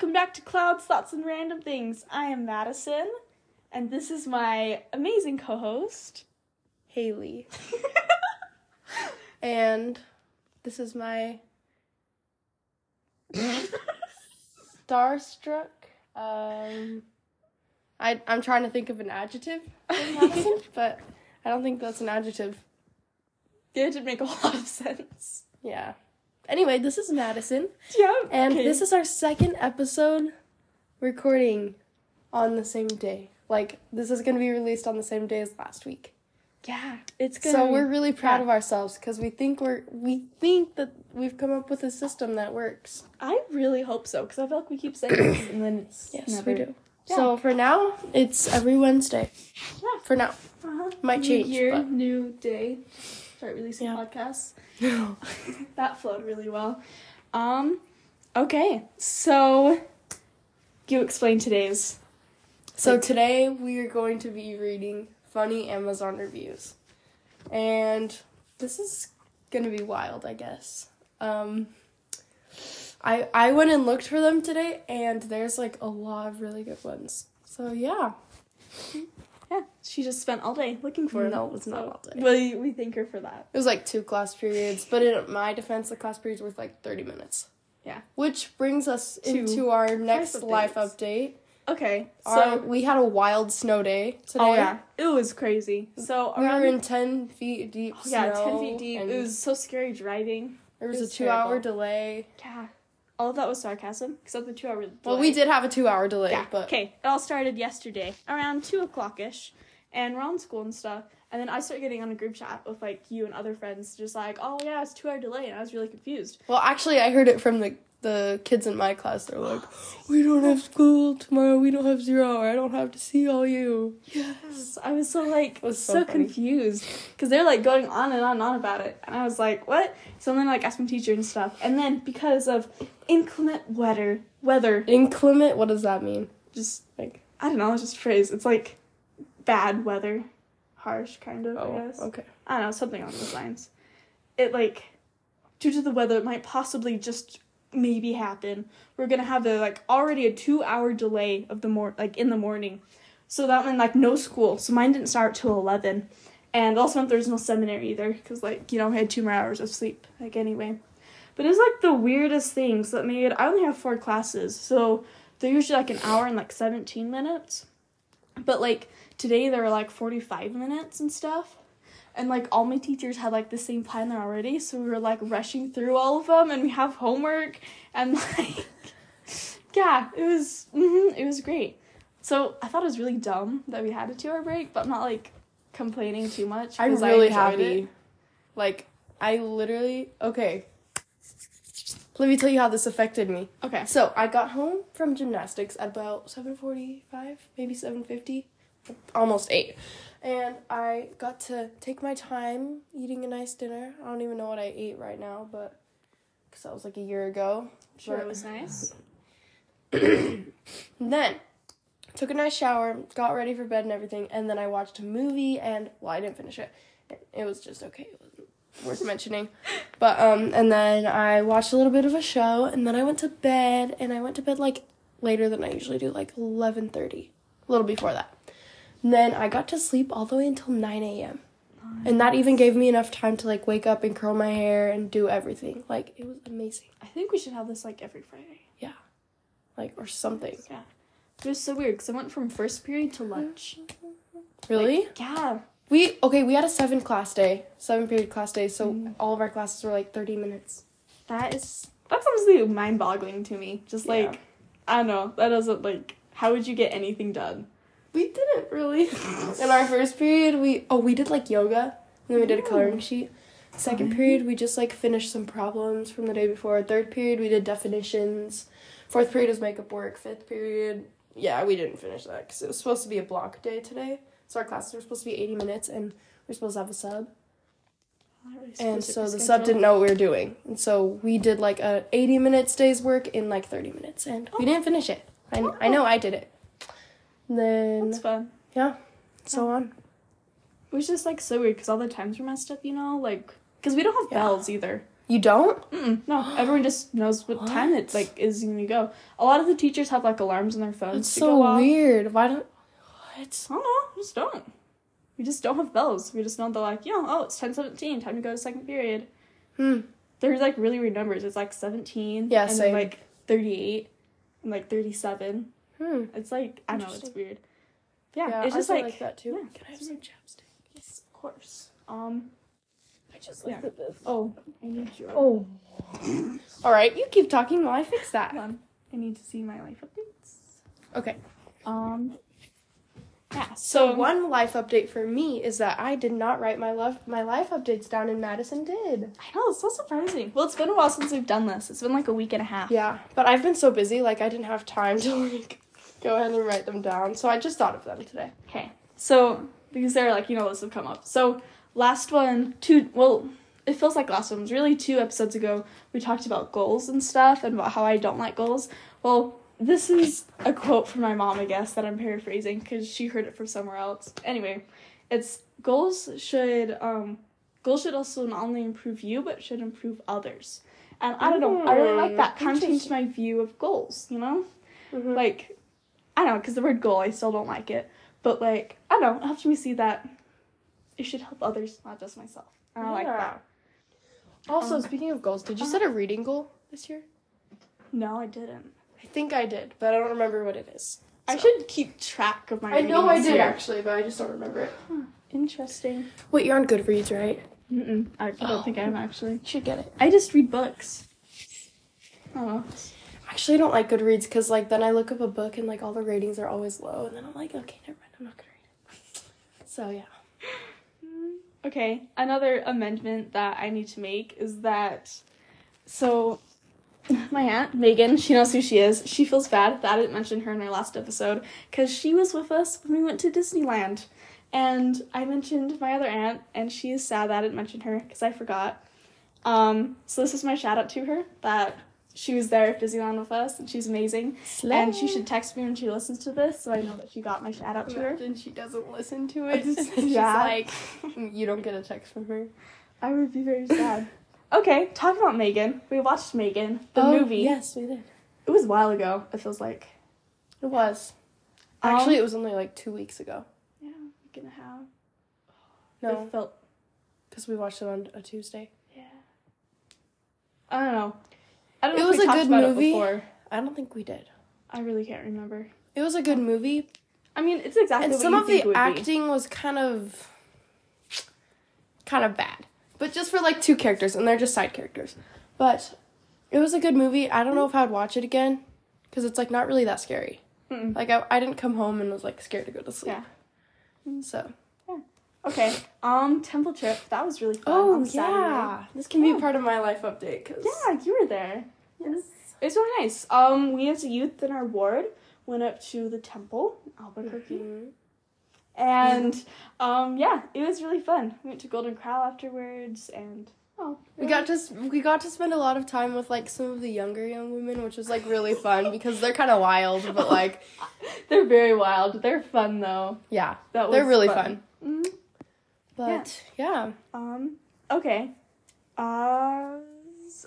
welcome back to Clouds, Thoughts, and Random Things. I am Madison, and this is my amazing co host. Haley. and this is my starstruck. Um, I I'm trying to think of an adjective, but I don't think that's an adjective. It did make a lot of sense. Yeah. Anyway, this is Madison, Yeah. and okay. this is our second episode recording on the same day. Like this is gonna be released on the same day as last week. Yeah, it's gonna. So we're really proud yeah. of ourselves because we think we're we think that we've come up with a system that works. I really hope so, because I feel like we keep saying this, and then it's. Yes, never... we do. Yeah. So for now, it's every Wednesday. Yeah. For now, Uh-huh. Might new change, Year, but- new day. Start releasing Yeah. podcasts. that flowed really well. Um, okay, so you explain today's. so today we are going to be reading funny Amazon reviews, and this is gonna be wild, I guess. Um, I I went and looked for them today, and there's like a lot of really good ones. So yeah, Yeah, she just spent all day looking for it. No, it was not all day. We we thank her for that. It was like two class periods, but in my defense, the class periods were like 30 minutes. Yeah. Which brings us To into our next updates. life update. Okay, so Our, we had a wild snow day today. oh yeah, it was crazy. So We around were in 10 feet deep oh, yeah, ten feet deep. It was so scary driving. There was, it was a two hour delay. Yeah, all of that was sarcasm except the two hour. Delay. Well, we did have a two hour delay, Yeah. but Okay, it all started yesterday around two o'clock ish, and we're on school and stuff. And then I started getting on a group chat with like you and other friends, just like, oh yeah, it's two hour delay, and I was really confused. well, actually, I heard it from the the kids in my class. They're like, "We don't have school tomorrow. We don't have zero hour. I don't have to see all you." Yes, I was so like I was so so, confused because they're like going on and on and on about it, and I was like, what? So then like asked my teacher and stuff, and then because of inclement weather, weather, Inclement. What does that mean? just Like, I don't know, it's just a phrase. It's like bad weather, harsh kind of. I oh, guess. okay. I don't know, something along those lines. It like due to the weather, it might possibly just maybe happen. We're gonna have the like already a two hour delay of the mor like in the morning. So that meant like no school. So mine didn't start till eleven. And also there's no seminary either, because like, you know, I had two more hours of sleep, like anyway. But it was like the weirdest things that made I only have four classes, so they're usually like an hour and like seventeen minutes. But like today they were like forty five minutes and stuff and like all my teachers had like the same plan there already so we were like rushing through all of them and we have homework and like yeah it was hmm it was great so i thought it was really dumb that we had a two hour break but i'm not like complaining too much I'm really happy. it. Like, I literally okay. Let me tell you how this affected me. okay So I got home from gymnastics at about seven forty-five, maybe seven fifty, almost eight, and I got to take my time eating a nice dinner. I don't even know what I ate right now, but because that was like a year ago. sure But- it was nice Then took a nice shower, got ready for bed and everything, and then I watched a movie and well, I didn't finish it. It was just okay. It worth mentioning. But um and then I watched a little bit of a show and then I went to bed and I went to bed like later than I usually do, like eleven thirty. A little before that. And then I got to sleep all the way until nine AM. And that even gave me enough time to like wake up and curl my hair and do everything. Like it was amazing. i think we should have this like every friday Yeah. Like or something. yeah it was so weird because i went from first period to lunch Really? yeah We okay. We had a seven class day, seven period class day. So Mm. all of our classes were like thirty minutes. That is that's honestly mind boggling to me. Just Yeah. like I don't know. That doesn't like how would you get anything done? We didn't really. In our first period, we oh we did like yoga, and then we did a coloring sheet. Second period, we just like finished some problems from the day before. Third period, we did definitions. Fourth period was makeup work. Fifth period, yeah, we didn't finish that because it was supposed to be a block day today. So our classes were supposed to be eighty minutes, and we're supposed to have a sub. And so the sub didn't know what we were doing. And so we did like a 80 minutes day's work in like 30 minutes and we oh. didn't finish it. I, I know I did it. And then That's fun. Yeah. So on. It was just like so weird because all the times were messed up. You know, like because we don't have Yeah. bells either. You don't? Mm-mm, no, everyone just knows what, time What? it's like is when you go. A lot of the teachers have like alarms on their phones It's so go off. weird. Why don't. I don't know, we just don't. We just don't have bells. We just know they're like, you know, oh, it's ten seventeen, time to go to second period. Hmm. They're like really weird numbers. It's like seventeen, Yeah, and same. then like thirty eight, and like thirty seven. Hmm. It's like I know it's weird. Yeah, Yeah, it's just feel like, that too. yeah, Can I have some chapstick? yes, of course. Um. I just Yeah. left it. Oh, I need your. Oh. All right, you keep talking while I fix that. I need to see my life updates. Okay. Um. Yeah. So So one life update for me is that I did not write my life my life updates down, and Madison did. I know it's so surprising. Well, it's been a while since we've done this. It's been like a week and a half. Yeah, but I've been so busy, like I didn't have time to like go ahead and write them down. So I just thought of them today. Okay. So these are like you know lists have come up. So last one, two. Well, it feels like last one was really two episodes ago. We talked about goals and stuff and about how I don't like goals. Well, this is a quote from my mom, I guess, that I'm paraphrasing because she heard it from somewhere else. Anyway, it's goals should um goals should also not only improve you but should improve others. And I don't know, I really like that. Kind of changed my view of goals. You know Mhm. like I don't know because the word goal I still don't like it, but like I don't know it helps me see that it should help others, not just myself. And I like that. Also, Um, speaking of goals, did you uh-huh. set a reading goal this year? No, I didn't. I think I did, but I don't remember what it is. I should keep track of my. I know I did here. actually, but I just don't remember it. Interesting. Wait, you're on Goodreads, right? Mm-mm. I don't Oh. think I am oh. actually. You should get it. I just read books. Oh. Actually, I don't like Goodreads because like then I look up a book and like all the ratings are always low, and then I'm like, okay, never mind, I'm not gonna read it. So yeah. Okay, another amendment that I need to make is that so my aunt Megan, she knows who she is. She feels bad that I didn't mention her in our last episode because she was with us when we went to Disneyland. And I mentioned my other aunt, and she is sad that I didn't mention her because I forgot. Um, so this is my shout out to her that she was there at Disneyland with us, and she's amazing. And she should text me when she listens to this, so I know that she got my shout out to her. And she doesn't listen to it. She's yeah. like, you don't get a text from her. I would be very sad. Okay, talk about Megan. We watched Megan, the Oh, movie. Yes, we did. It was a while ago, it feels like. It was. Um, Actually, it was only like two weeks ago. Yeah, week and a half. No, It felt, because we watched it on a Tuesday. yeah. I don't know. I don't know It if was a good movie. I don't think we did. I really can't remember. It was a good movie, I mean, it's exactly and what some of the would be. acting was kind of, kind of bad. But just for like two characters, and they're just side characters. But it was a good movie. I don't know if I'd watch it again, because it's like not really that scary. Mm-mm. Like I, I didn't come home and was like scared to go to sleep. Yeah. So. Yeah. Okay. Um, temple trip. That was really fun. Oh yeah, this can be part of my life update. Cause Yeah, you were there. Yes. It was really nice. Um, we as a youth in our ward went up to the temple, in Albuquerque. Mhm. And um, yeah, it was really fun. We went to Golden Corral afterwards, and oh, We got to s- we got to spend a lot of time with like some of the younger young women, which was like really fun because they're kind of wild, but like They're very wild. They're fun though. yeah, That was they're really fun. Mhm. But yeah, Um. Okay. Uh.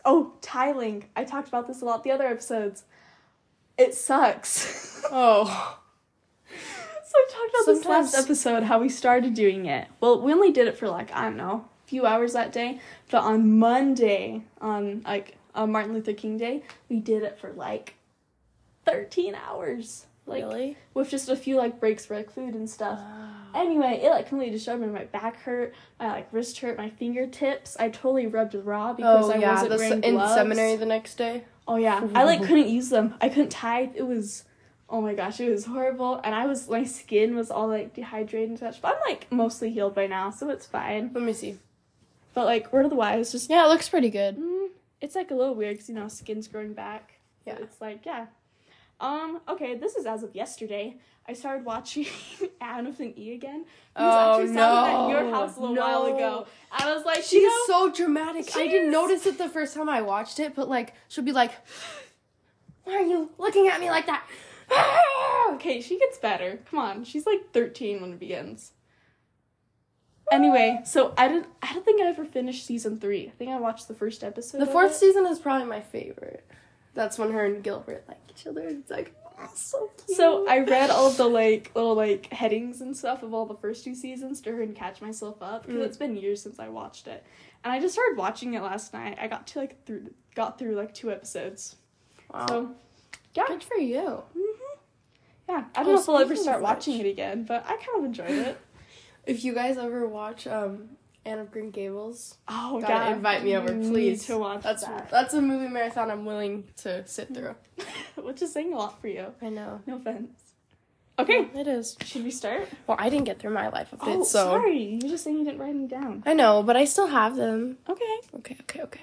Oh, tiling. I talked about this a lot the other episodes. It sucks. oh, I talked about this last episode how we started doing it. Well, we only did it for like I don't know, a few hours that day. But on Monday, on like on Martin Luther King Day, we did it for like thirteen hours. Like really? with just a few like breaks for like food and stuff. Anyway, it like completely destroyed me. My back hurt, my like wrist hurt, my fingertips. I totally rubbed raw because Oh I yeah, wasn't wearing in gloves. seminary the next day. Oh yeah, I like couldn't use them. I couldn't tie. It was, oh my gosh, it was horrible. And I was my skin was all like dehydrated and such. But I'm like mostly healed by now, so it's fine. Let me see. But like word of the wise, just Yeah, it looks pretty good. mm, it's like a little weird because you know skin's growing back. Yeah. it's like yeah. Um. Okay, this is as of yesterday. I started watching an E again. Oh, actually sounding at your house a little while ago. And I was like, She's you know, so dramatic. I She didn't notice it the first time I watched it, but like she'll be like, "Why are you looking at me like that?" okay, she gets better. Come on, she's like 13 when it begins. Anyway, so I didn't. I don't think I ever finished season three. I think I watched the first episode. The fourth season is probably my favorite. That's when her and Gilbert like each other. It's like oh, so cute. So I read all the like little like headings and stuff of all the first two seasons to her and catch myself up because Mm. it's been years since I watched it, and I just started watching it last night. I got to like through got through like two episodes. wow. So yeah, good for you. hmm yeah. I Oh, don't know if I'll ever start watching it again, but I kind of enjoyed it. If you guys ever watch um Anne of Green Gables, Oh gotta god, invite me over, You need please. to watch That's that. that's a movie marathon I'm willing to sit through. Which is saying a lot for you. I know. No offense. Okay, it is. should we start? Well, I didn't get through my life of it, Oh, so sorry. You were just saying you didn't write them down. I know, but I still have them. Okay. Okay, okay, okay.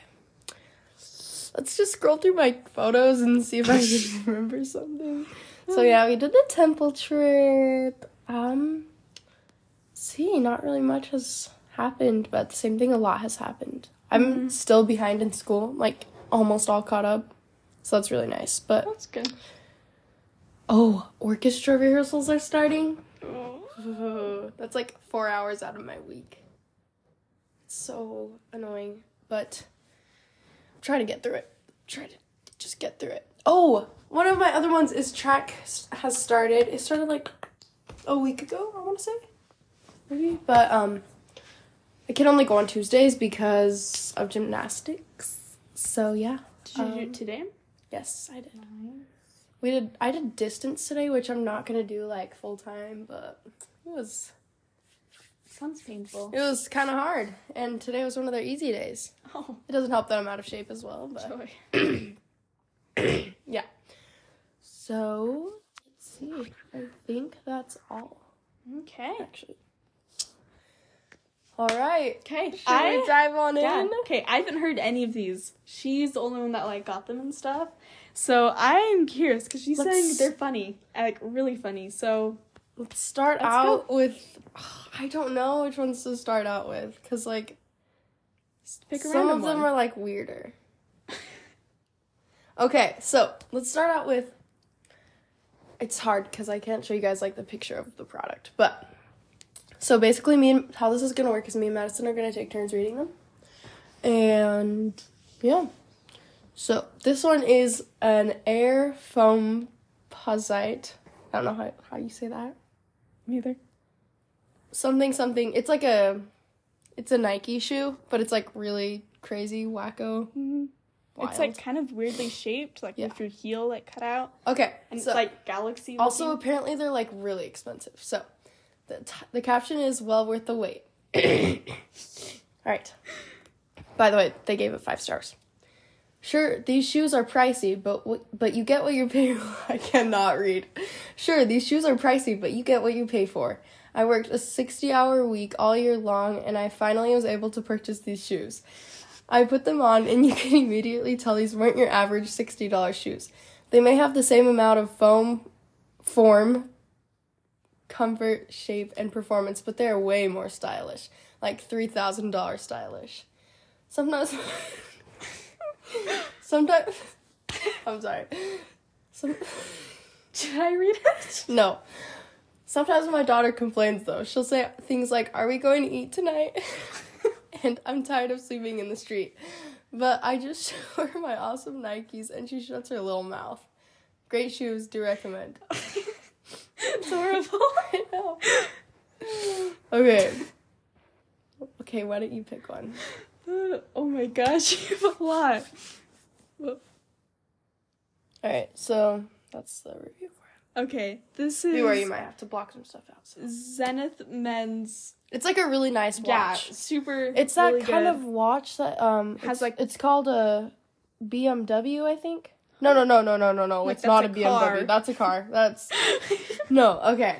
Let's just scroll through my photos and see if I can remember something. So yeah, we did the temple trip. Um see, not really much has happened, but the same thing a lot has happened. I'm Mhm. still behind in school, like almost all caught up. So that's really nice. But That's good. oh, orchestra rehearsals are starting. Oh. That's like four hours out of my week. So annoying, but I'm trying to get through it. Try to just get through it. Oh, one of my other ones is track has started. It started like a week ago. I want to say, maybe. But um, I can only go on Tuesdays because of gymnastics. So yeah. Did you do Um, it today? Yes, I did. We did. I did distance today, which I'm not gonna do like full time, but it was Sounds painful. it was kind of hard. And today was one of their easy days. Oh, It doesn't help that I'm out of shape as well, but. So let's see. I think that's all Okay. actually. All right. Okay. Should I we dive on yeah. in? Okay. I haven't heard any of these. She's the only one that like got them and stuff. So I'm curious because she's saying Let's- they're funny, like really funny. So Let's start Let's out with. I don't know which ones to start out with because like Some of them one. are like weirder. okay, so let's start out with. It's hard because I can't show you guys like the picture of the product, but so basically, me and how this is gonna work is me and Madison are gonna take turns reading them, and yeah. So this one is an air foam posite. I don't know how how you say that. Neither. Something something. It's like a, it's a Nike shoe, but it's like really crazy wacko. Mhm. Wild. It's like kind of weirdly shaped, like Yeah. with your heel like cut out, Okay, and so it's like galaxy. also looking. apparently they're like really expensive. So the t- the caption is well worth the wait. All right. By the way, they gave it five stars. Sure, these shoes are pricey, but w- but you get what you pay. For. I cannot read. Sure, these shoes are pricey, but you get what you pay for. I worked a sixty-hour week all year long, and I finally was able to purchase these shoes. I put them on, and you can immediately tell these weren't your average $60 shoes. They may have the same amount of foam, form, comfort, shape, and performance, but they're way more stylish. Like $3,000 stylish. Sometimes. sometimes. I'm sorry. Some, Should I read it? no. Sometimes my daughter complains though. She'll say things like, Are we going to eat tonight? And I'm tired of sleeping in the street. But I just show her my awesome Nikes and she shuts her little mouth. Great shoes, do recommend. it's horrible. I know. Okay. Okay, why don't you pick one? oh my gosh, you have a lot. Alright, so that's the review for it. Okay, this is. Where you might have to block some stuff out. so. Zenith Men's. It's like a really nice watch. Yeah, super. It's that really kind good. of watch that um Has, it's, like- it's called a BMW, I think. No, no, no, no, no, no, no. Like, it's not a a BMW. car. That's a car. That's no. Okay,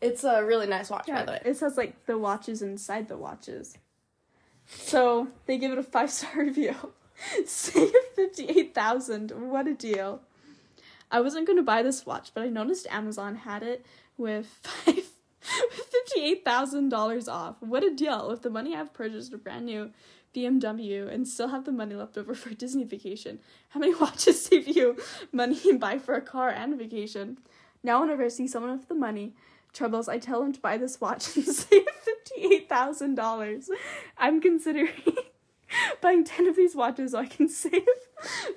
it's a really nice watch, by the way. it says like the watches inside the watches. So they give it a five star review. Save fifty eight thousand. What a deal! I wasn't gonna buy this watch, but I noticed Amazon had it with five fifty eight thousand dollars off. What a deal! With the money I've purchased a brand new BMW and still have the money left over for a Disney vacation. How many watches save you money and buy for a car and vacation? Now whenever I see someone with the money troubles, I tell them to buy this watch and save $58,000. I'm considering buying 10 of these watches so I can save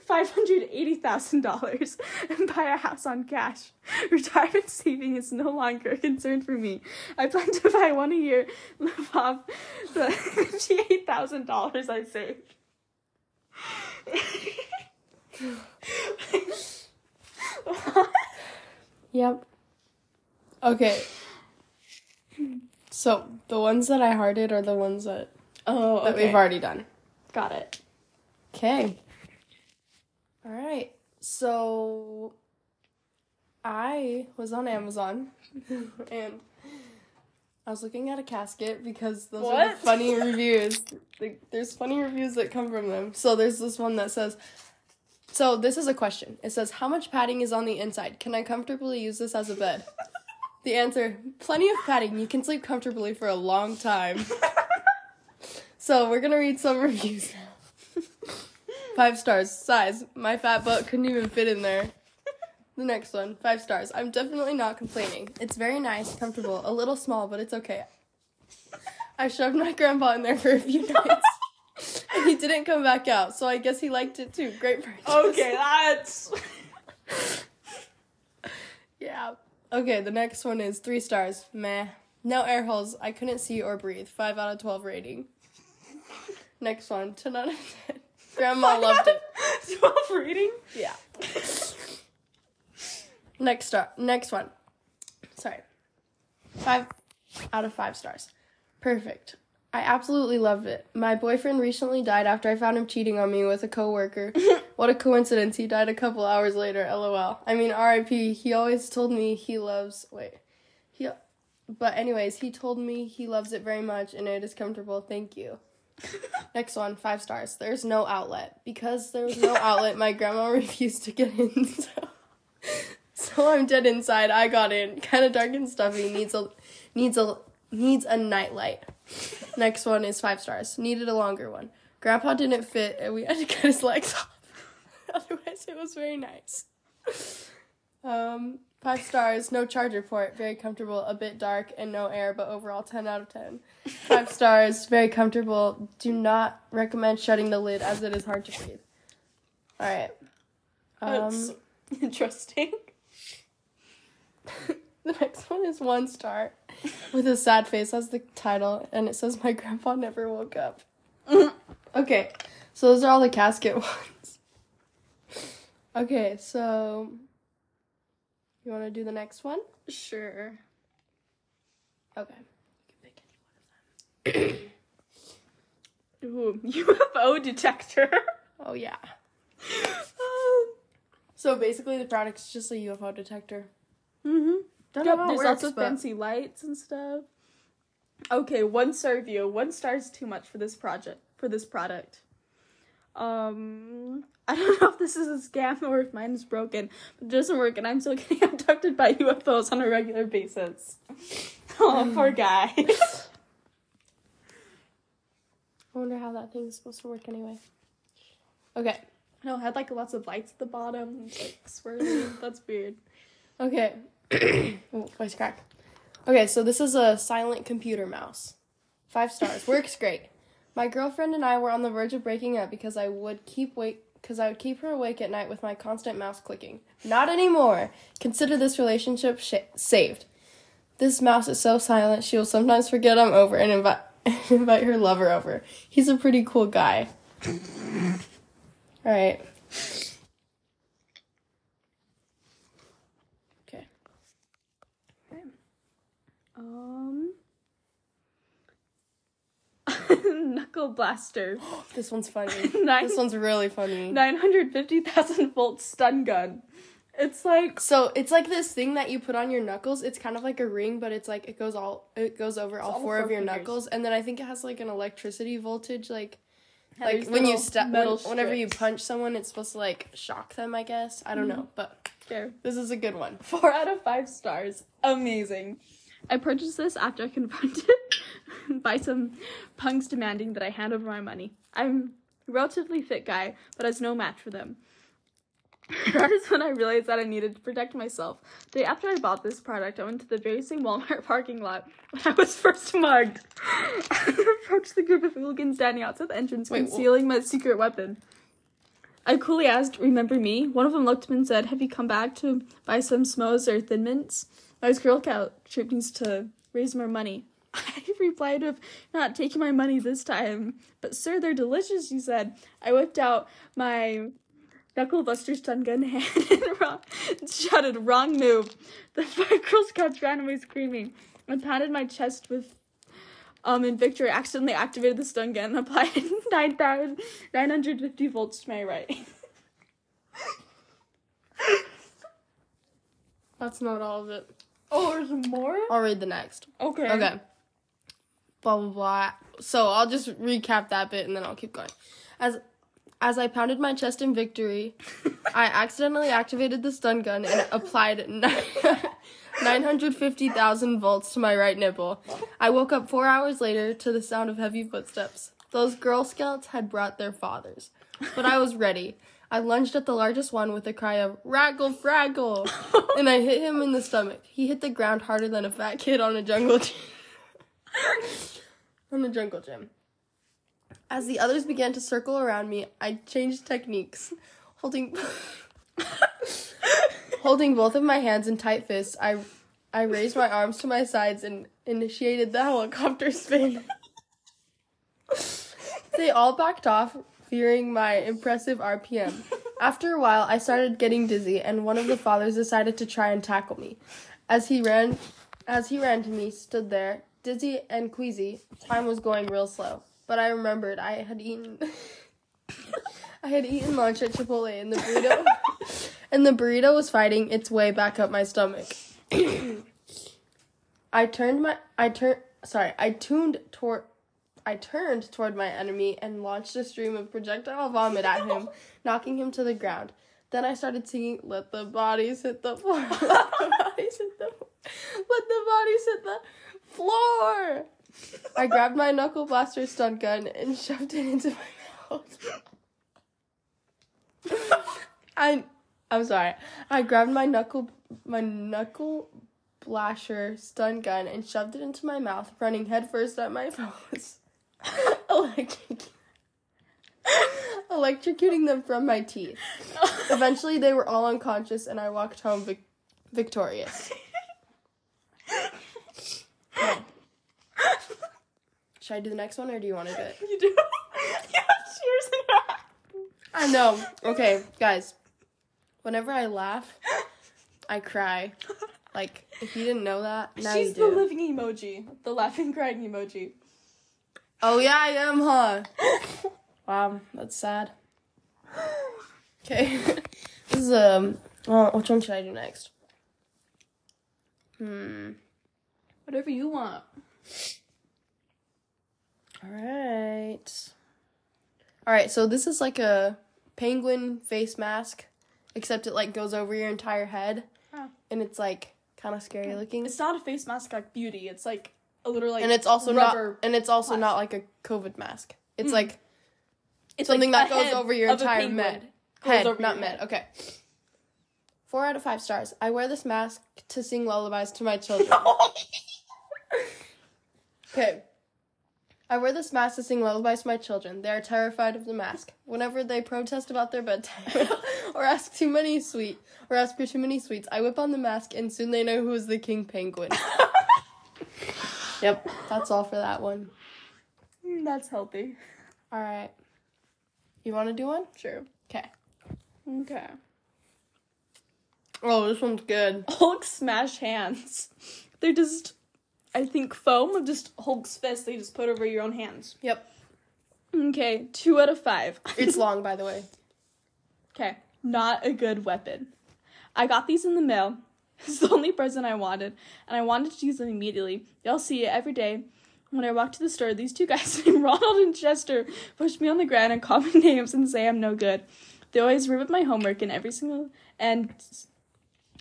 $580,000 and buy a house on cash. Retirement saving is no longer a concern for me. I plan to buy one a year, live off the $58,000 I saved. Yep. Okay. So the ones that I hearted are the ones that, Oh, that we've already done. got it. Okay. All right. So I was on Amazon and I was looking at a casket because those are the funny reviews. Like, there's funny reviews that come from them. So there's this one that says So this is a question. It says how much padding is on the inside? Can I comfortably use this as a bed? The answer, plenty of padding. You can sleep comfortably for a long time. So we're gonna read some reviews now. Five stars. Size. My fat butt couldn't even fit in there. The next one. Five stars. I'm definitely not complaining. It's very nice, comfortable, a little small, but it's okay. I shoved my grandpa in there for a few nights. And he didn't come back out, so I guess he liked it too. Great purchase. Okay, that's. Yeah. Okay, the next one is three stars. Meh. No air holes. I couldn't see or breathe. Five out of twelve rating. Next one. Ten out of ten. Grandma loved it. 12 reading? Yeah. Next star. Next one. Sorry. Five out of five stars. Perfect. I absolutely loved it. My boyfriend recently died after I found him cheating on me with a coworker. what a coincidence. He died a couple hours later. LOL. I mean, RIP. He always told me he loves. Wait. He. But anyways, he told me he loves it very much and it is comfortable. Thank you. Next one, five stars. There's no outlet. Because there was no outlet, my grandma refused to get in. So, so I'm dead inside. I got in. Kind of dark and stuffy. Needs a needs a needs a nightlight. Next one is five stars. Needed a longer one. Grandpa didn't fit, and we had to cut his legs off. Otherwise, it was very nice. Um, five stars. No charger port. Very comfortable. A bit dark and no air, but overall ten out of ten. Five stars. Very comfortable. Do not recommend shutting the lid as it is hard to breathe. All right. That's Um, interesting. the next one is one star with a sad face as the title, and it says, My grandpa never woke up. okay, so those are all the casket ones. Okay, so you want to do the next one? Sure. Okay. Ooh, UFO detector. Oh, yeah. um, So basically, the product's just a UFO detector. mm-hmm. Don't Yep, know there's lots of but- fancy lights and stuff. Okay, one star review. One star is too much for this project. For this product. Um, I don't know if this is a scam or if mine is broken, but it doesn't work, and I'm still getting abducted by UFOs on a regular basis. Oh, poor guy. I wonder how that thing's supposed to work anyway. Okay. no, it had like lots of lights at the bottom, like swirling. That's weird. Okay. oh, voice crack. Okay, so this is a silent computer mouse. Five stars. Works great. My girlfriend and I were on the verge of breaking up because I would keep wake because I would keep her awake at night with my constant mouse clicking. Not anymore. Consider this relationship sh- saved. This mouse is so silent she will sometimes forget I'm over and invite invite her lover over. He's a pretty cool guy. All right. Okay. Um. Knuckle Blaster. This one's funny. Nine- This one's really funny. 950,000 volt stun gun. It's like. So it's like this thing that you put on your knuckles. It's kind of like a ring, but it's like it goes all it goes over all all four four of your fingers. knuckles, and then I think it has like an electricity voltage, like Yeah, like when you step metal whenever you punch someone, it's supposed to like shock them. I guess I don't mm-hmm. know, but this is a good one. Four out of five stars. Amazing. I purchased this after I confronted by some punks demanding that I hand over my money. I'm a relatively fit guy, but has no match for them. that is when I realized that I needed to protect myself. The day after I bought this product, I went to the very same Walmart parking lot when I was first mugged. I approached the group of hooligans standing outside the entrance, Wait, concealing my secret weapon. I coolly asked, Remember me? One of them looked at me and said, Have you come back to buy some smos or thin mints? I was Girl Scout trip needs to raise more money. I replied with not taking my money this time. But sir, they're delicious, he said. I whipped out my knuckle buster stun gun hand and wrong, shouted, Wrong move. The five Girl Scouts ran away screaming. I pounded my chest with um, in victory, accidentally activated the stun gun and applied 9,950 volts to my right. That's not all of it. Oh, there's more? I'll read the next. Okay. Okay. Blah blah blah. So I'll just recap that bit and then I'll keep going. As as I pounded my chest in victory, I accidentally activated the stun gun and applied nine hundred fifty thousand volts to my right nipple. I woke up four hours later to the sound of heavy footsteps. Those Girl Scouts had brought their fathers, but I was ready. I lunged at the largest one with a cry of "Raggle Fraggle," and I hit him in the stomach. He hit the ground harder than a fat kid on a jungle gym. on a jungle gym. As the others began to circle around me, I changed techniques. Holding holding both of my hands in tight fists, I I raised my arms to my sides and initiated the helicopter spin. they all backed off, fearing my impressive RPM. After a while, I started getting dizzy, and one of the fathers decided to try and tackle me. As he ran, as he ran to me, stood there, dizzy and queasy. Time was going real slow, but I remembered I had eaten. I had eaten lunch at Chipotle, and the burrito, and the burrito was fighting its way back up my stomach. I turned my, I turned, sorry, I tuned toward. I turned toward my enemy and launched a stream of projectile vomit at him, knocking him to the ground. Then I started singing, "Let the bodies hit the floor, let the bodies hit the, let the bodies hit the floor." I grabbed my knuckle blaster stun gun and shoved it into my mouth. I, I'm sorry. I grabbed my knuckle, my knuckle blaster stun gun and shoved it into my mouth, running headfirst at my foes. Electric. Electrocuting them from my teeth. Eventually, they were all unconscious, and I walked home vic- victorious. Okay. Should I do the next one, or do you want to do it? You do? yeah, cheers in that. I know. Okay, guys. Whenever I laugh, I cry. Like, if you didn't know that, now She's you the living emoji, the laughing, crying emoji. Oh yeah, I am, huh? Wow, that's sad. Okay. this is um. Well, which one should I do next? Hmm. Whatever you want. All right. All right. So this is like a penguin face mask, except it like goes over your entire head, Huh. and it's like kind of scary looking. It's not a face mask like beauty. It's like a little like and it's also not. And it's also plastic. not like a COVID mask. It's Mm. like it's something like that goes over your entire med. Head, not med. head. Okay. Four out of five stars. I wear this mask to sing lullabies to my children. Okay. I wear this mask to sing lullabies to my children. They are terrified of the mask. Whenever they protest about their bedtime or ask too many sweet or ask for too many sweets, I whip on the mask and soon they know who is the king penguin. yep, that's all for that one. Mm, That's healthy. All right. You want to do one? Sure. Okay. Okay. Oh, this one's good. Hulk smash hands. They're just, I think, foam of just Hulk's fist. They just put over your own hands. Yep. Okay, two out of five. It's long, by the way. Okay, not a good weapon. I got these in the mail. It's the only present I wanted, and I wanted to use them immediately. Y'all see it every day. When I walk to the store, these two guys named Ronald and Chester push me on the ground and call me names and say I'm no good. They always rip up my homework and every single and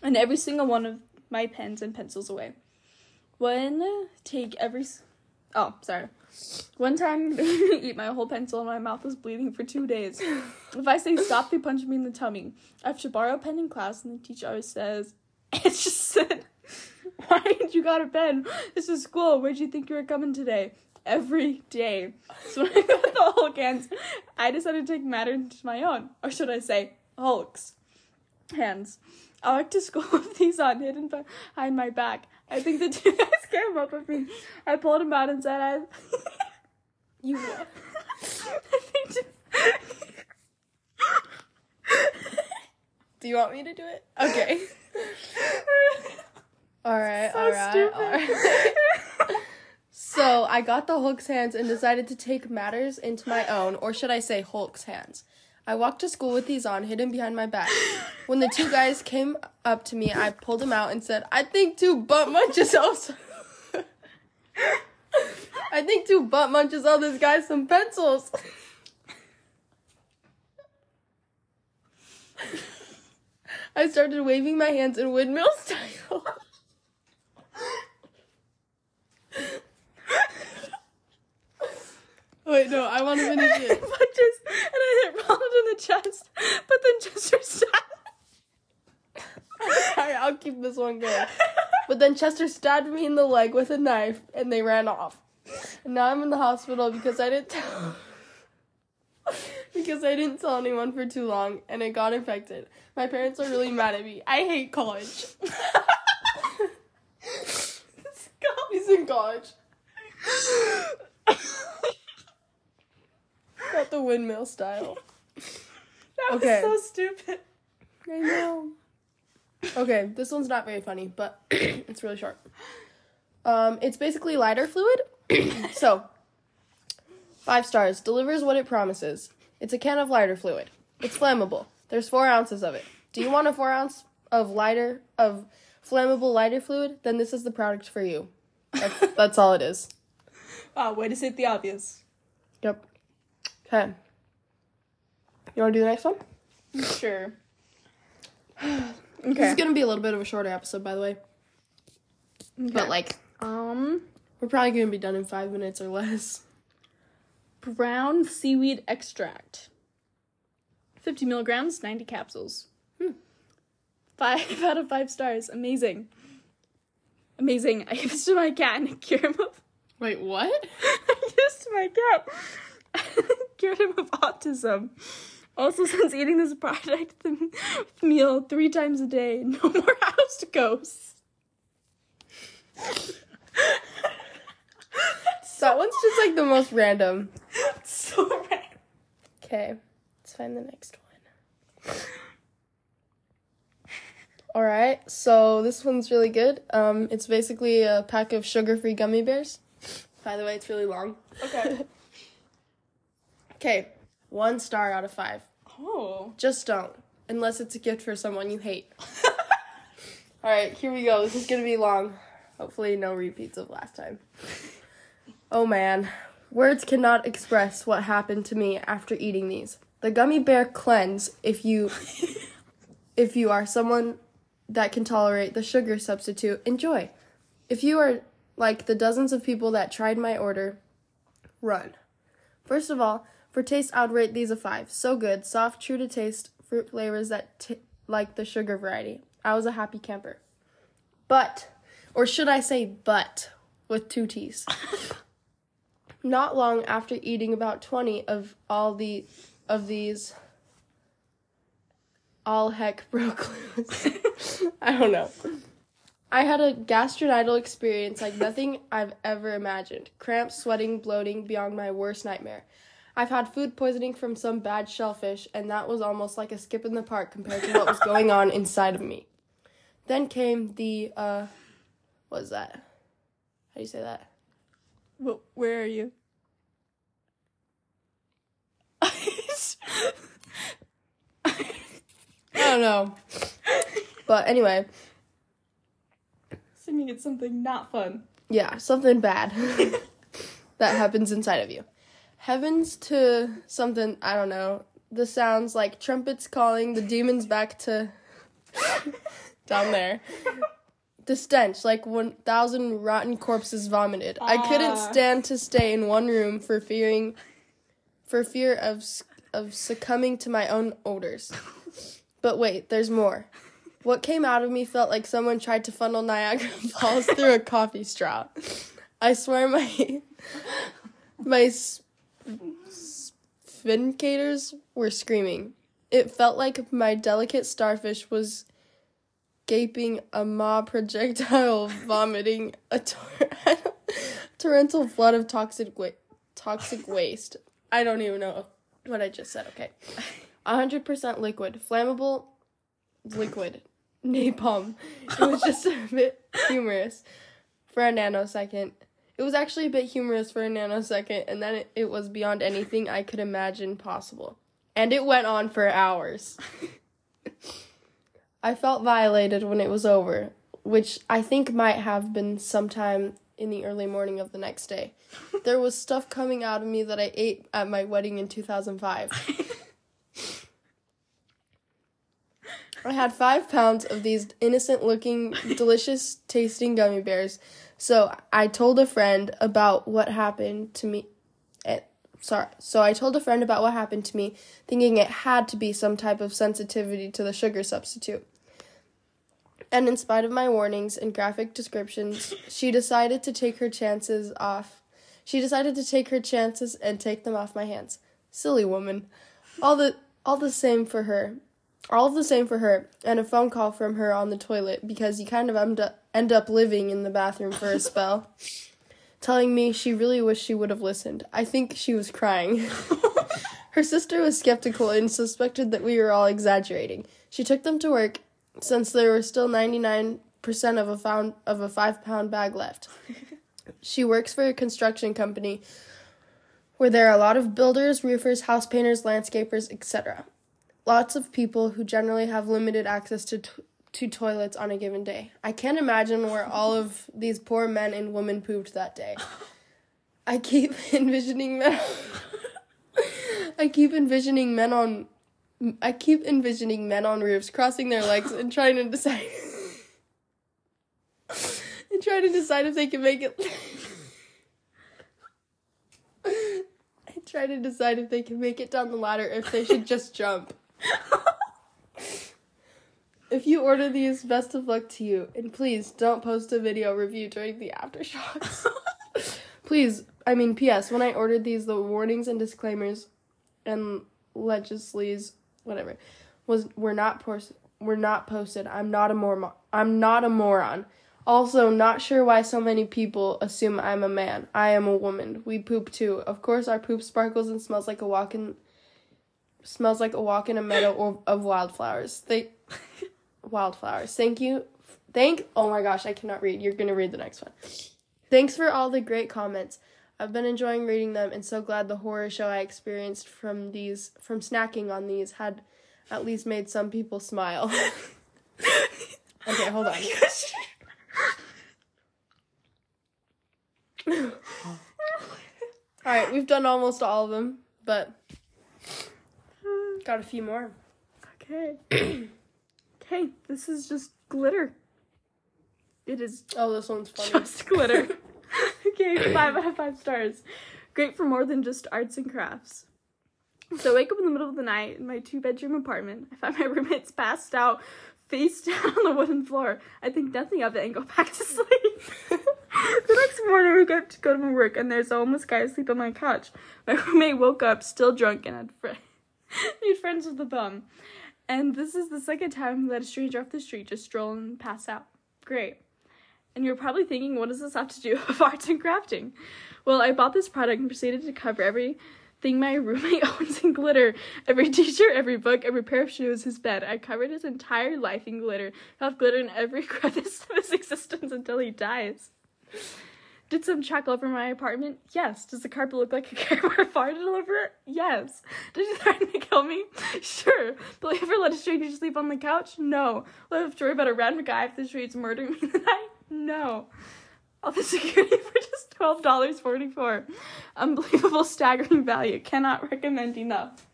and every single one of my pens and pencils away. One uh, take every oh sorry. One time, eat my whole pencil and my mouth was bleeding for two days. If I say stop, they punch me in the tummy. I have to borrow a pen in class, and the teacher always says, "It's just said, Why didn't you go to bed? This is school. Where'd you think you were coming today? Every day. So when I got the Hulk hands, I decided to take matters into my own. Or should I say, Hulk's hands. I walked to school with these on hidden behind my back. I think the two guys came up with me. I pulled him out and said, I. You? I think to- Do you want me to do it? Okay. All right, So all right, stupid. all right. So I got the Hulk's hands and decided to take matters into my own, or should I say Hulk's hands. I walked to school with these on, hidden behind my back. When the two guys came up to me, I pulled them out and said, I think two butt munches also. I think two butt munches owe this guy some pencils. I started waving my hands in windmill style. Wait, no, I want to finish it. punches and I hit Ronald in the chest, but then Chester stabbed. Alright, I'll keep this one going. But then Chester stabbed me in the leg with a knife and they ran off. And now I'm in the hospital because I didn't tell because I didn't tell anyone for too long and it got infected. My parents are really mad at me. I hate college. He's in college. Got the windmill style. That Okay. was so stupid. I know. Okay, this one's not very funny, but it's really short. Um, it's basically lighter fluid. so, five stars. Delivers what it promises. It's a can of lighter fluid. It's flammable. There's four ounces of it. Do you want a four ounce of lighter of flammable lighter fluid? Then this is the product for you. That's, that's all it is. Wow, way to state the obvious. Yep. Okay. You want to do the next one? Sure. Okay. This is gonna be a little bit of a shorter episode, by the way. But like, Um, We're probably gonna be done in five minutes or less. Brown seaweed extract. 50 milligrams, 90 capsules. Hmm. Five out of five stars. Amazing. Amazing. I used to my cat and it cured him of. Wait, what? I used to my cat. cured him of autism. Also, since eating this product the meal three times a day, no more house ghosts. That one's just like the most random. so random. Okay, let's find the next one. All right, so this one's really good. Um, it's basically a pack of sugar-free gummy bears. By the way, it's really long. Okay. Okay, one star out of five. Oh. Just don't, unless it's a gift for someone you hate. All right, here we go. This is gonna be long. Hopefully, no repeats of last time. Oh man, words cannot express what happened to me after eating these. The gummy bear cleanse. If you, if you are someone that can tolerate the sugar substitute, enjoy. If you are like the dozens of people that tried my order, run. First of all, for taste, I'd rate these a five. So good, soft, true to taste, fruit flavors that t- like the sugar variety. I was a happy camper. But, or should I say but, with two T's. Not long after eating about 20 of all the of these all heck broke loose. I don't know. I had a gastrointestinal experience like nothing I've ever imagined. Cramps, sweating, bloating beyond my worst nightmare. I've had food poisoning from some bad shellfish, and that was almost like a skip in the park compared to what was going on inside of me. Then came the uh what is that? How do you say that? Wh- where are you? I don't know. But anyway, Assuming it's something not fun. yeah, something bad that happens inside of you. Heavens to something, I don't know. The sounds like trumpets calling the demons back to down there. The stench, like 1,000 rotten corpses vomited. I couldn't Ah. stand to stay in one room for fearing, for fear of of succumbing to my own odors. But wait, there's more. What came out of me felt like someone tried to funnel Niagara Falls through a coffee straw. I swear my my sphincators were screaming. It felt like my delicate starfish was gaping a maw projectile vomiting a tor- torrential flood of toxic wa- toxic waste. I don't even know what I just said. Okay. 100% liquid, flammable liquid, napalm. It was just a bit humorous for a nanosecond. It was actually a bit humorous for a nanosecond, and then it, it was beyond anything I could imagine possible. And it went on for hours. I felt violated when it was over, which I think might have been sometime in the early morning of the next day. There was stuff coming out of me that I ate at my wedding in 2005. I had five pounds of these innocent looking, delicious tasting gummy bears. So I told a friend about what happened to me. Sorry. So I told a friend about what happened to me, thinking it had to be some type of sensitivity to the sugar substitute. And in spite of my warnings and graphic descriptions, she decided to take her chances off. She decided to take her chances and take them off my hands. Silly woman. All the all the same for her. All the same for her, and a phone call from her on the toilet because you kind of end up, end up living in the bathroom for a spell, telling me she really wished she would have listened. I think she was crying. her sister was skeptical and suspected that we were all exaggerating. She took them to work since there were still 99% of a pound of a 5 pound bag left. she works for a construction company where there are a lot of builders, roofers, house painters, landscapers, etc. Lots of people who generally have limited access to t- to toilets on a given day. I can't imagine where all of these poor men and women pooped that day. I keep envisioning men. I keep envisioning men on. I keep envisioning men on roofs crossing their legs and trying to decide. and trying to decide if they can make it. I try to decide if they can make it down the ladder, if they should just jump. If you order these, best of luck to you. And please don't post a video review during the aftershocks. please, I mean, P.S. When I ordered these, the warnings and disclaimers and legislees, whatever, was were not pos- were not posted. I'm not a moron. I'm not a moron. Also, not sure why so many people assume I'm a man. I am a woman. We poop too. Of course, our poop sparkles and smells like a walk in smells like a walk in a meadow of, of wildflowers. They wildflowers. Thank you. Thank. Oh my gosh, I cannot read. You're gonna read the next one. Thanks for all the great comments. I've been enjoying reading them and so glad the horror show I experienced from these from snacking on these had at least made some people smile. okay, hold on. all right, we've done almost all of them, but got a few more. Okay. okay, this is just glitter. It is Oh, this one's funny. just glitter. okay, five out of five stars. Great for more than just arts and crafts. So I wake up in the middle of the night in my two bedroom apartment. I find my roommate's passed out, face down on the wooden floor. I think nothing of it and go back to sleep. the next morning, we get to go to my work, and there's a homeless guy asleep on my couch. My roommate woke up still drunk and had fr- made friends with the bum. And this is the second time let a stranger off the street just stroll and pass out. Great. And you're probably thinking, what does this have to do with arts and crafting? Well, I bought this product and proceeded to cover everything my roommate owns in glitter. Every t-shirt, every book, every pair of shoes, his bed. I covered his entire life in glitter. I have glitter in every crevice of his existence until he dies. Did some check over my apartment? Yes. Does the carpet look like a Bear farted all over it? Yes. Did he threaten to kill me? Sure. Will I ever let a stranger sleep on the couch? No. Will I have to worry about a random guy if the streets murdering me in the night? No. All the security for just twelve dollars forty four. Unbelievable, staggering value. Cannot recommend enough.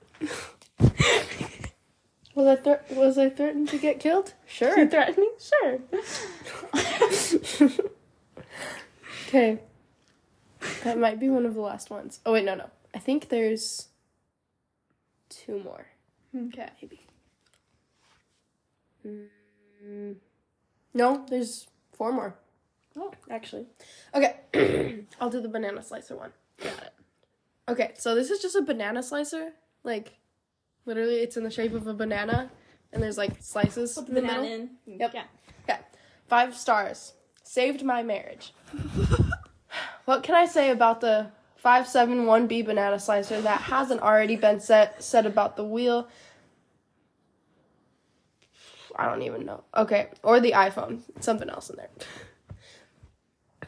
Was I thre- was I threatened to get killed? You Sure. threatening? Sure. Okay. That might be one of the last ones. Oh wait, no, no. I think there's two more. okay. Maybe. Mm, no, there's four more. Oh. actually. Okay, I'll do the banana slicer one. Got it. Okay, so this is just a banana slicer. Like, literally, it's in the shape of a banana, and there's like slices Put in the the banana middle. in. Yep. Yeah. Okay, five stars. Saved my marriage. what can I say about the 571B banana slicer that hasn't already been set, said about the wheel? I don't even know. Okay, or the iPhone. Something else in there.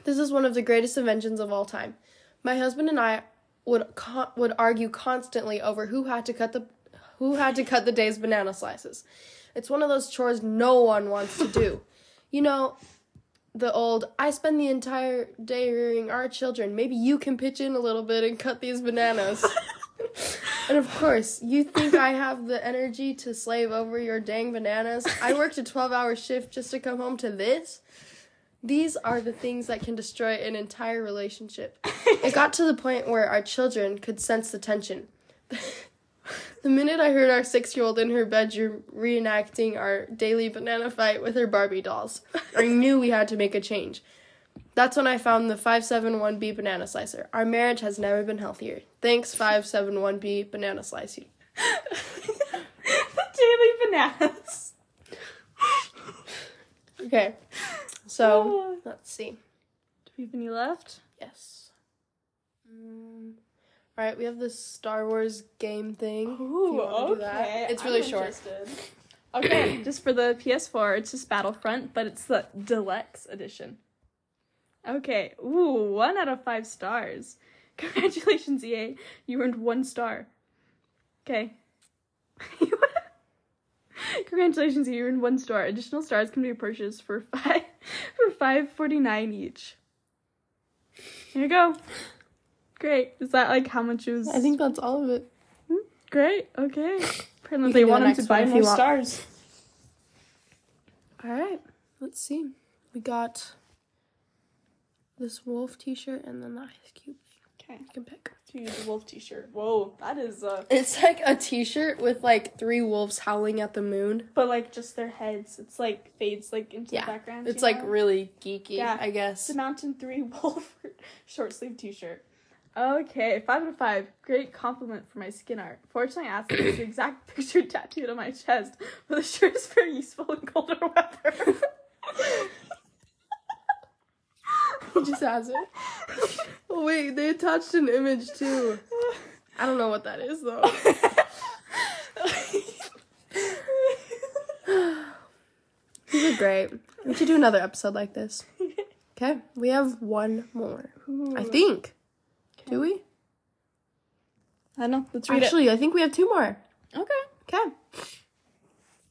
This is one of the greatest inventions of all time. My husband and I would con- would argue constantly over who had to cut the who had to cut the day's banana slices. It's one of those chores no one wants to do. You know, the old I spend the entire day rearing our children. Maybe you can pitch in a little bit and cut these bananas. and of course, you think I have the energy to slave over your dang bananas? I worked a 12-hour shift just to come home to this. These are the things that can destroy an entire relationship. It got to the point where our children could sense the tension. The minute I heard our six year old in her bedroom reenacting our daily banana fight with her Barbie dolls, I knew we had to make a change. That's when I found the 571B banana slicer. Our marriage has never been healthier. Thanks, 571B banana slicer. the daily bananas. Okay, so let's see. Do we have any left? Yes. Mm. All right, we have this Star Wars game thing. Ooh, okay. It's really I'm short. interested. Okay, just for the PS4, it's just Battlefront, but it's the deluxe edition. Okay, ooh, one out of five stars. Congratulations, EA. You earned one star. Okay. Congratulations, you earned one star. Additional stars can be purchased for five for five forty nine each. Here you go. Great. Is that like how much it was? I think that's all of it. Great. Okay. Apparently You they want the him to buy one if more stars. All right, let's see. We got this wolf T-shirt and then the ice cube. Okay. You can pick. To use the wolf T-shirt. Whoa, that is uh. It's like a T-shirt with like three wolves howling at the moon. But like just their heads. It's like fades like into Yeah, the background. It's like know? really geeky, Yeah. I guess. It's a Mountain Three wolf short sleeve T-shirt. Okay, five out of five. Great compliment for my skin art. Fortunately, I asked for the exact picture tattooed on my chest, but the shirt is very useful in colder weather. He just has it. Oh, wait, they attached an image too. I don't know what that is though. These are great. We should do another episode like this. Okay, we have one more. I think. Do we? I don't know. Let's read Actually, I think we have two more. Okay. Okay.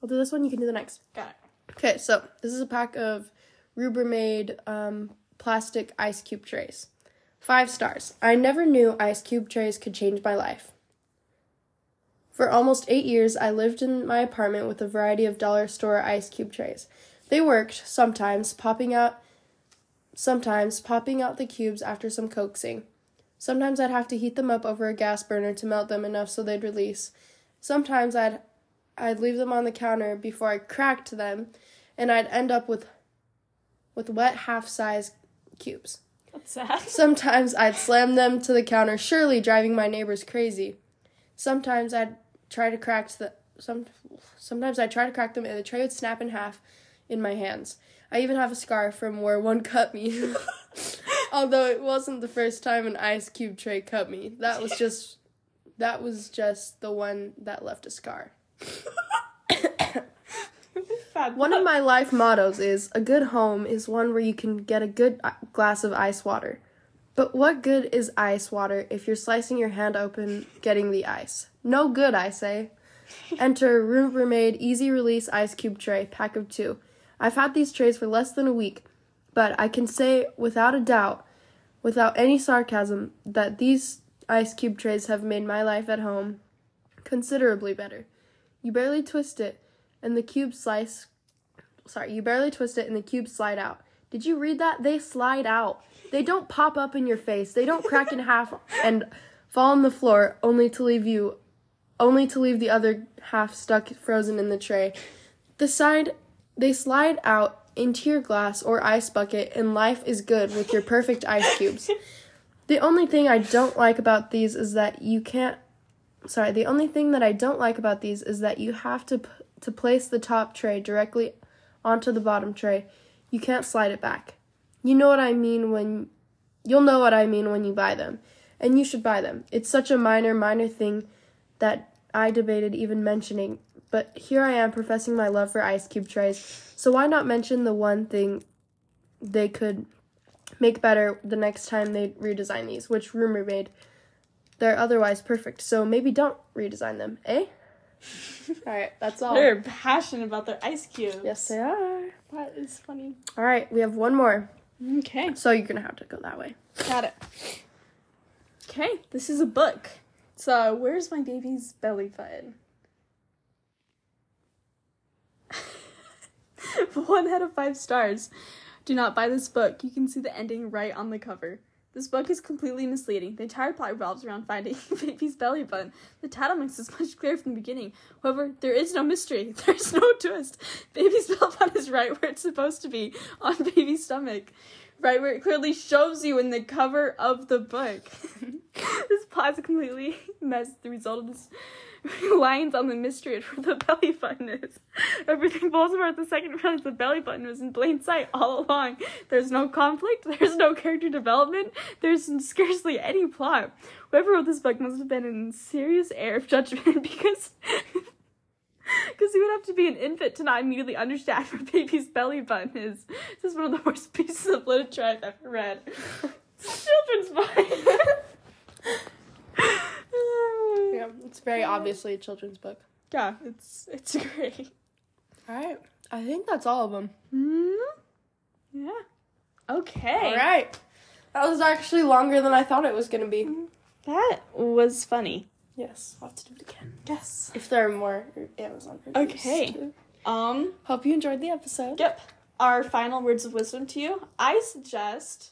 I'll do this one. You can do the next. Got it. Okay, so this is a pack of Rubbermaid um, plastic ice cube trays. Five stars. I never knew ice cube trays could change my life. For almost eight years, I lived in my apartment with a variety of dollar store ice cube trays. They worked, sometimes popping out sometimes popping out the cubes after some coaxing. Sometimes I'd have to heat them up over a gas burner to melt them enough so they'd release. Sometimes I'd I'd leave them on the counter before I cracked them, and I'd end up with with wet half-size cubes. That's sad. Sometimes I'd slam them to the counter, surely driving my neighbors crazy. Sometimes I'd try to crack the some sometimes I'd try to crack them and the tray would snap in half in my hands. I even have a scar from where one cut me. Although it wasn't the first time an ice cube tray cut me. That was just that was just the one that left a scar. One of my life mottos is a good home is one where you can get a good uh, glass of ice water. But what good is ice water if you're slicing your hand open getting the ice? No good, I say. Enter Rubbermaid Easy Release Ice Cube Tray, pack of two. I've had these trays for less than a week, but I can say without a doubt, without any sarcasm, that these ice cube trays have made my life at home considerably better. You barely twist it, and the cubes slice. Sorry, you barely twist it, and the cubes slide out. Did you read that? They slide out. They don't pop up in your face. They don't crack in half and fall on the floor, only to leave you, only to leave the other half stuck frozen in the tray. The side They slide out into your glass or ice bucket, and life is good with your perfect ice cubes. The only thing I don't like about these is that you can't. Sorry, the only thing that I don't like about these is that you have to p- to place the top tray directly onto the bottom tray. You can't slide it back. You know what I mean when you'll know what I mean when you buy them. And you should buy them. It's such a minor minor thing that I debated even mentioning, but here I am professing my love for ice cube trays. So why not mention the one thing they could make better the next time they redesign these, which rumor made they're otherwise perfect. So maybe don't redesign them, eh? all right, that's all. They're passionate about their ice cubes. Yes, they are. That is funny. All right, we have one more. Okay. So you're gonna have to go that way. Got it. Okay, this is a book. So, where's my baby's belly button? One out of five stars. Do not buy this book. You can see the ending right on the cover. This book is completely misleading. The entire plot revolves around finding baby's belly button. The title makes this much clearer from the beginning. However, there is no mystery. There's no twist. Baby's belly button is right where it's supposed to be, on baby's stomach right where it clearly shows you in the cover of the book. this is completely messed. The result of this reliance on the mystery of where the belly button is. Everything falls apart the second realize the belly button was in plain sight all along. There's no conflict, there's no character development, there's scarcely any plot. Whoever wrote this book must have been in serious error of judgment because because you would have to be an infant to not immediately understand what baby's belly button is. This is one of the worst pieces of literature I've ever read. It's a children's book. Yeah, it's very obviously a children's book. yeah, it's it's great. All right, I think that's all of them. hmm Yeah. Okay. All right, that was actually longer than I thought it was gonna be. That was funny. Yes, I'll have to do it again. Yes. If there are more Amazon reviews. Okay. too. Um. Hope you enjoyed the episode. Yep. Our final words of wisdom to you. I suggest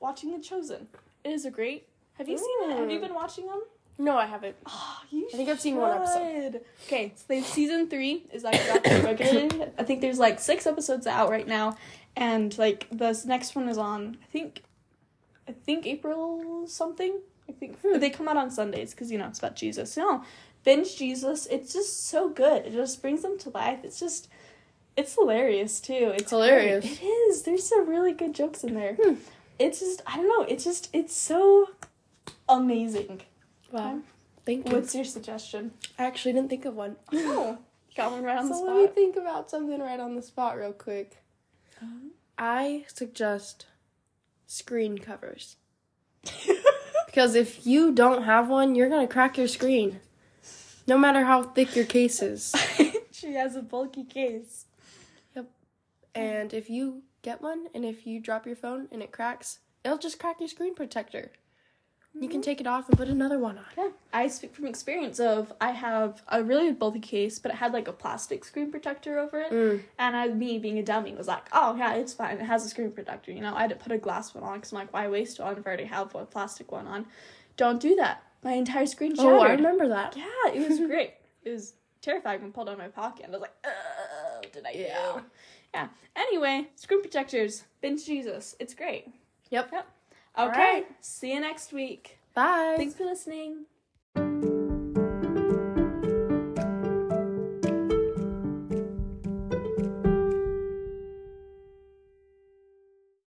watching The Chosen. It is a great. Have you seen it? Have you been watching them? No, I haven't. Oh, you I think I've seen one episode. Okay, so season three is like regularly. I think there's like six episodes out right now, and like the next one is on. I think, I think April something. I think Hmm. they come out on Sundays because you know it's about Jesus. No, binge Jesus. It's just so good. It just brings them to life. It's just. It's hilarious too. It's Hilarious. great. It is. There's some really good jokes in there. Hmm. It's just I don't know. It's just it's so amazing. Wow. Thank you. What's your suggestion? I actually didn't think of one. Oh, got one right on the spot. so let me think about something right on the spot real quick. Uh-huh. I suggest screen covers. Because if you don't have one, you're gonna crack your screen. No matter how thick your case is. she has a bulky case. Yep. And if you get one and if you drop your phone and it cracks, it'll just crack your screen protector. You can take it off and put another one on. Yeah, I speak from experience of I have a really bulky case, but it had like a plastic screen protector over it. Mm. And I, me being a dummy, was like, oh yeah, it's fine. It has a screen protector. You know, I had to put a glass one on because I'm like, why waste one if I already have one plastic one on? Don't do that. My entire screen shattered. Oh, I remember that. Yeah, it was great. it was terrifying when I pulled out of my pocket. And I was like, oh, did I Yeah. do? Yeah. Anyway, screen protectors. Binge Jesus. It's great. Yep. Yep. Okay. right. See you next week. Bye. Thanks for listening.